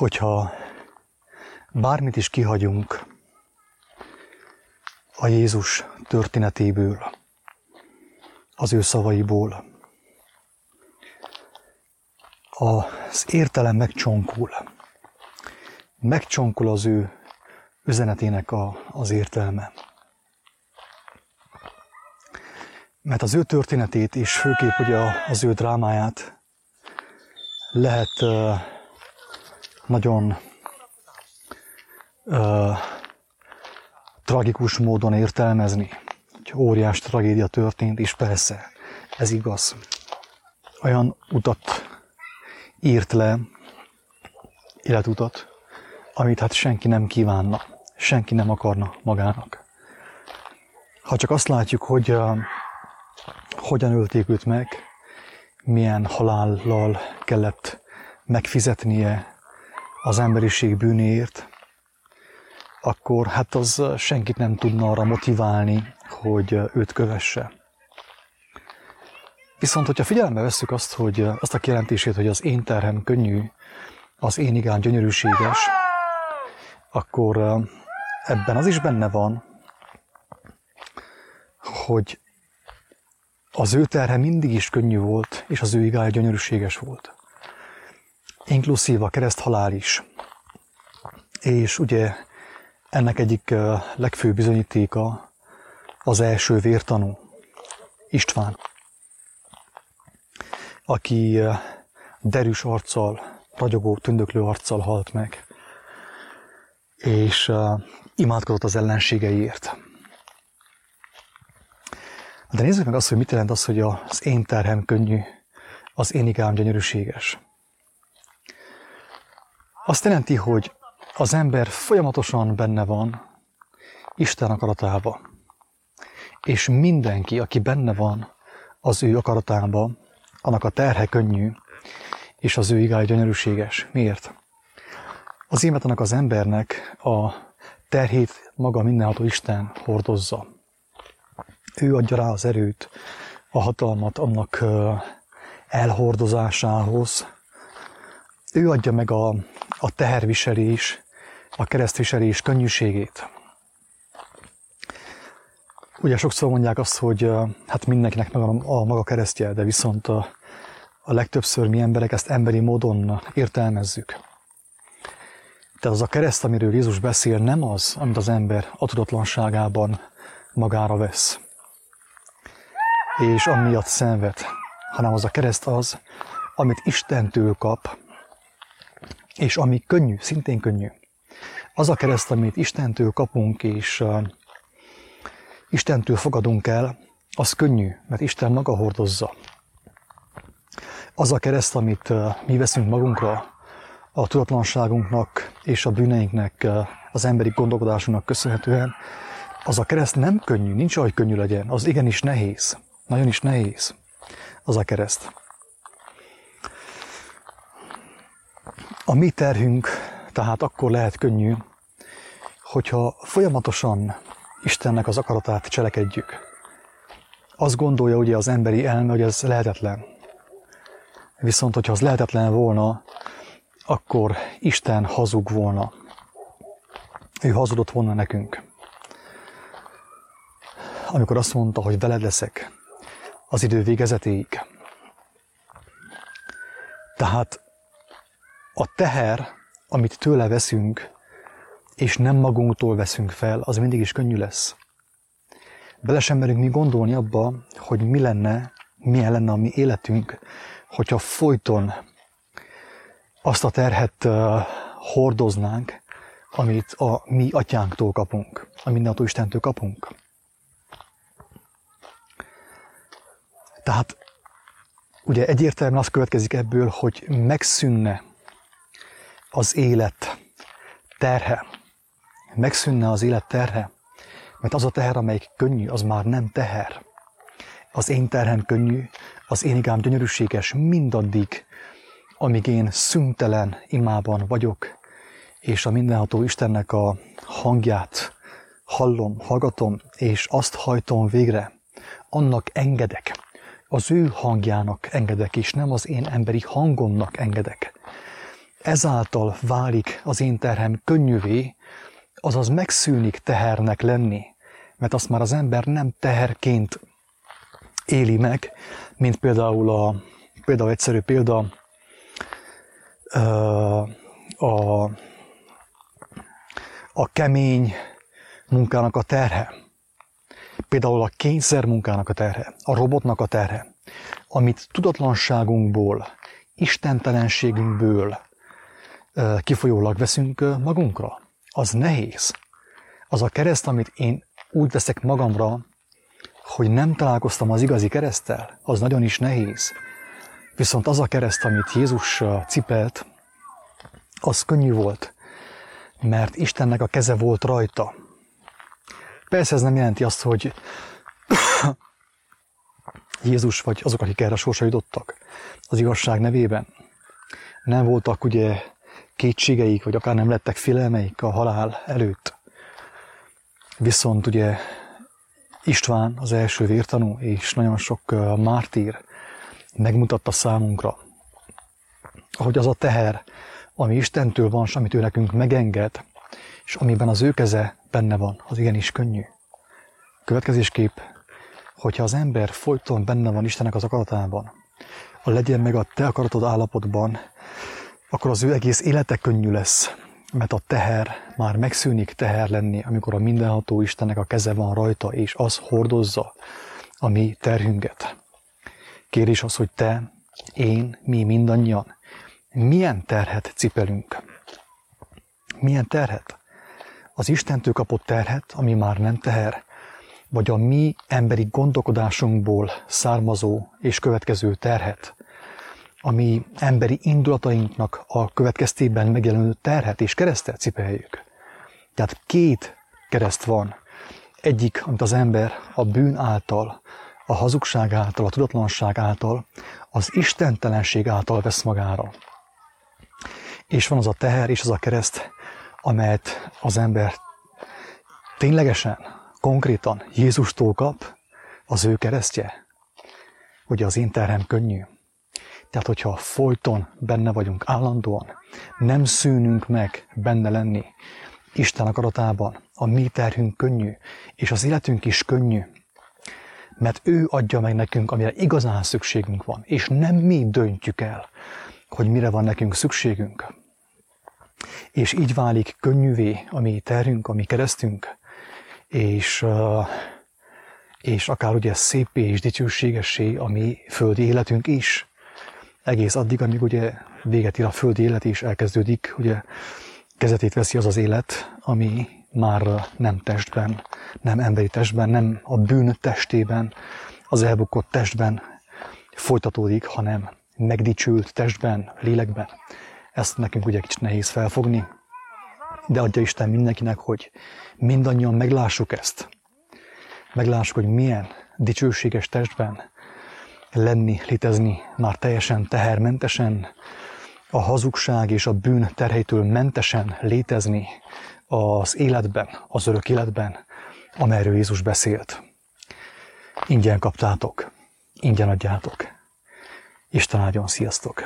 hogyha bármit is kihagyunk a Jézus történetéből, az ő szavaiból, az értelem megcsonkul. Megcsonkul az ő üzenetének a, az értelme. Mert az ő történetét és főképp ugye az ő drámáját lehet uh, nagyon uh, tragikus módon értelmezni. Egy óriás tragédia történt, és persze, ez igaz. Olyan utat írt le, életutat, amit hát senki nem kívánna, senki nem akarna magának. Ha csak azt látjuk, hogy uh, hogyan ölték őt meg, milyen halállal kellett megfizetnie az emberiség bűnéért, akkor hát az senkit nem tudna arra motiválni, hogy őt kövesse. Viszont, hogyha figyelembe vesszük azt, hogy azt a kijelentését, hogy az én terhem könnyű, az én igán gyönyörűséges, akkor ebben az is benne van, hogy az ő terhe mindig is könnyű volt, és az ő igája gyönyörűséges volt. Inkluszív a kereszt halál is. És ugye ennek egyik legfőbb bizonyítéka az első vértanú, István, aki derűs arccal, ragyogó, tündöklő arccal halt meg, és imádkozott az ellenségeiért. De nézzük meg azt, hogy mit jelent az, hogy az én terhem könnyű, az én igám gyönyörűséges. Azt jelenti, hogy az ember folyamatosan benne van Isten akaratába. És mindenki, aki benne van az ő akaratába, annak a terhe könnyű, és az ő igája gyönyörűséges. Miért? Az annak az embernek a terhét maga mindenható Isten hordozza. Ő adja rá az erőt, a hatalmat annak elhordozásához. Ő adja meg a, a teherviselés, a keresztviselés könnyűségét. Ugye sokszor mondják azt, hogy hát mindenkinek megvan a maga keresztje, de viszont a, a legtöbbször mi emberek ezt emberi módon értelmezzük. Tehát az a kereszt, amiről Jézus beszél, nem az, amit az ember a tudatlanságában magára vesz és amiatt szenved, hanem az a kereszt az, amit Istentől kap, és ami könnyű, szintén könnyű. Az a kereszt, amit Istentől kapunk, és Istentől fogadunk el, az könnyű, mert Isten maga hordozza. Az a kereszt, amit mi veszünk magunkra, a tudatlanságunknak és a bűneinknek, az emberi gondolkodásunknak köszönhetően, az a kereszt nem könnyű, nincs ahogy könnyű legyen, az igenis nehéz. Nagyon is nehéz az a kereszt. A mi terhünk tehát akkor lehet könnyű, hogyha folyamatosan Istennek az akaratát cselekedjük. Azt gondolja ugye az emberi elme, hogy ez lehetetlen. Viszont, hogyha az lehetetlen volna, akkor Isten hazug volna. Ő hazudott volna nekünk. Amikor azt mondta, hogy veled leszek, az idő végezetéig. Tehát a teher, amit tőle veszünk, és nem magunktól veszünk fel, az mindig is könnyű lesz. Bele sem merünk mi gondolni abba, hogy mi lenne, milyen lenne a mi életünk, hogyha folyton azt a terhet uh, hordoznánk, amit a mi atyánktól kapunk, a mindentől Istentől kapunk. Tehát ugye egyértelműen az következik ebből, hogy megszűnne az élet terhe. Megszűnne az élet terhe, mert az a teher, amelyik könnyű, az már nem teher. Az én terhem könnyű, az én igám gyönyörűséges mindaddig, amíg én szüntelen imában vagyok, és a mindenható Istennek a hangját hallom, hallgatom, és azt hajtom végre, annak engedek, az ő hangjának engedek, és nem az én emberi hangomnak engedek. Ezáltal válik az én terhem könnyűvé, azaz megszűnik tehernek lenni, mert azt már az ember nem teherként éli meg, mint például a, például egyszerű példa, a, a kemény munkának a terhe, például a kényszer munkának a terhe, a robotnak a terhe, amit tudatlanságunkból, istentelenségünkből kifolyólag veszünk magunkra, az nehéz. Az a kereszt, amit én úgy veszek magamra, hogy nem találkoztam az igazi keresztel, az nagyon is nehéz. Viszont az a kereszt, amit Jézus cipelt, az könnyű volt, mert Istennek a keze volt rajta. Persze ez nem jelenti azt, hogy Jézus vagy azok, akik erre sorsa jutottak az igazság nevében. Nem voltak ugye kétségeik, vagy akár nem lettek félelmeik a halál előtt. Viszont ugye István, az első vértanú, és nagyon sok mártír megmutatta számunkra, hogy az a teher, ami Istentől van, és amit ő nekünk megenged, és amiben az ő keze benne van, az igenis könnyű. Következésképp, hogyha az ember folyton benne van Istennek az akaratában, a legyen meg a te akaratod állapotban, akkor az ő egész élete könnyű lesz, mert a teher már megszűnik teher lenni, amikor a mindenható Istennek a keze van rajta, és az hordozza a mi terhünket. Kérés az, hogy te, én, mi mindannyian milyen terhet cipelünk. Milyen terhet? Az Istentől kapott terhet, ami már nem teher, vagy a mi emberi gondolkodásunkból származó és következő terhet, a mi emberi indulatainknak a következtében megjelenő terhet és keresztet cipeljük. Tehát két kereszt van. Egyik, amit az ember a bűn által, a hazugság által, a tudatlanság által, az istentelenség által vesz magára. És van az a teher és az a kereszt, amelyet az ember ténylegesen, konkrétan Jézustól kap, az ő keresztje. Ugye az én terhem könnyű. Tehát, hogyha folyton benne vagyunk állandóan, nem szűnünk meg benne lenni, Isten akaratában, a mi terhünk könnyű, és az életünk is könnyű, mert ő adja meg nekünk, amire igazán szükségünk van, és nem mi döntjük el, hogy mire van nekünk szükségünk. És így válik könnyűvé a mi terhünk, a mi keresztünk, és, és akár ugye szépé és dicsőségessé a mi földi életünk is egész addig, amíg ugye véget ér a földi élet és elkezdődik, ugye kezetét veszi az az élet, ami már nem testben, nem emberi testben, nem a bűn testében, az elbukott testben folytatódik, hanem megdicsült testben, lélekben. Ezt nekünk ugye kicsit nehéz felfogni, de adja Isten mindenkinek, hogy mindannyian meglássuk ezt. Meglássuk, hogy milyen dicsőséges testben, lenni, létezni már teljesen tehermentesen, a hazugság és a bűn terheitől mentesen létezni az életben, az örök életben, amelyről Jézus beszélt. Ingyen kaptátok, ingyen adjátok. Isten áldjon, sziasztok!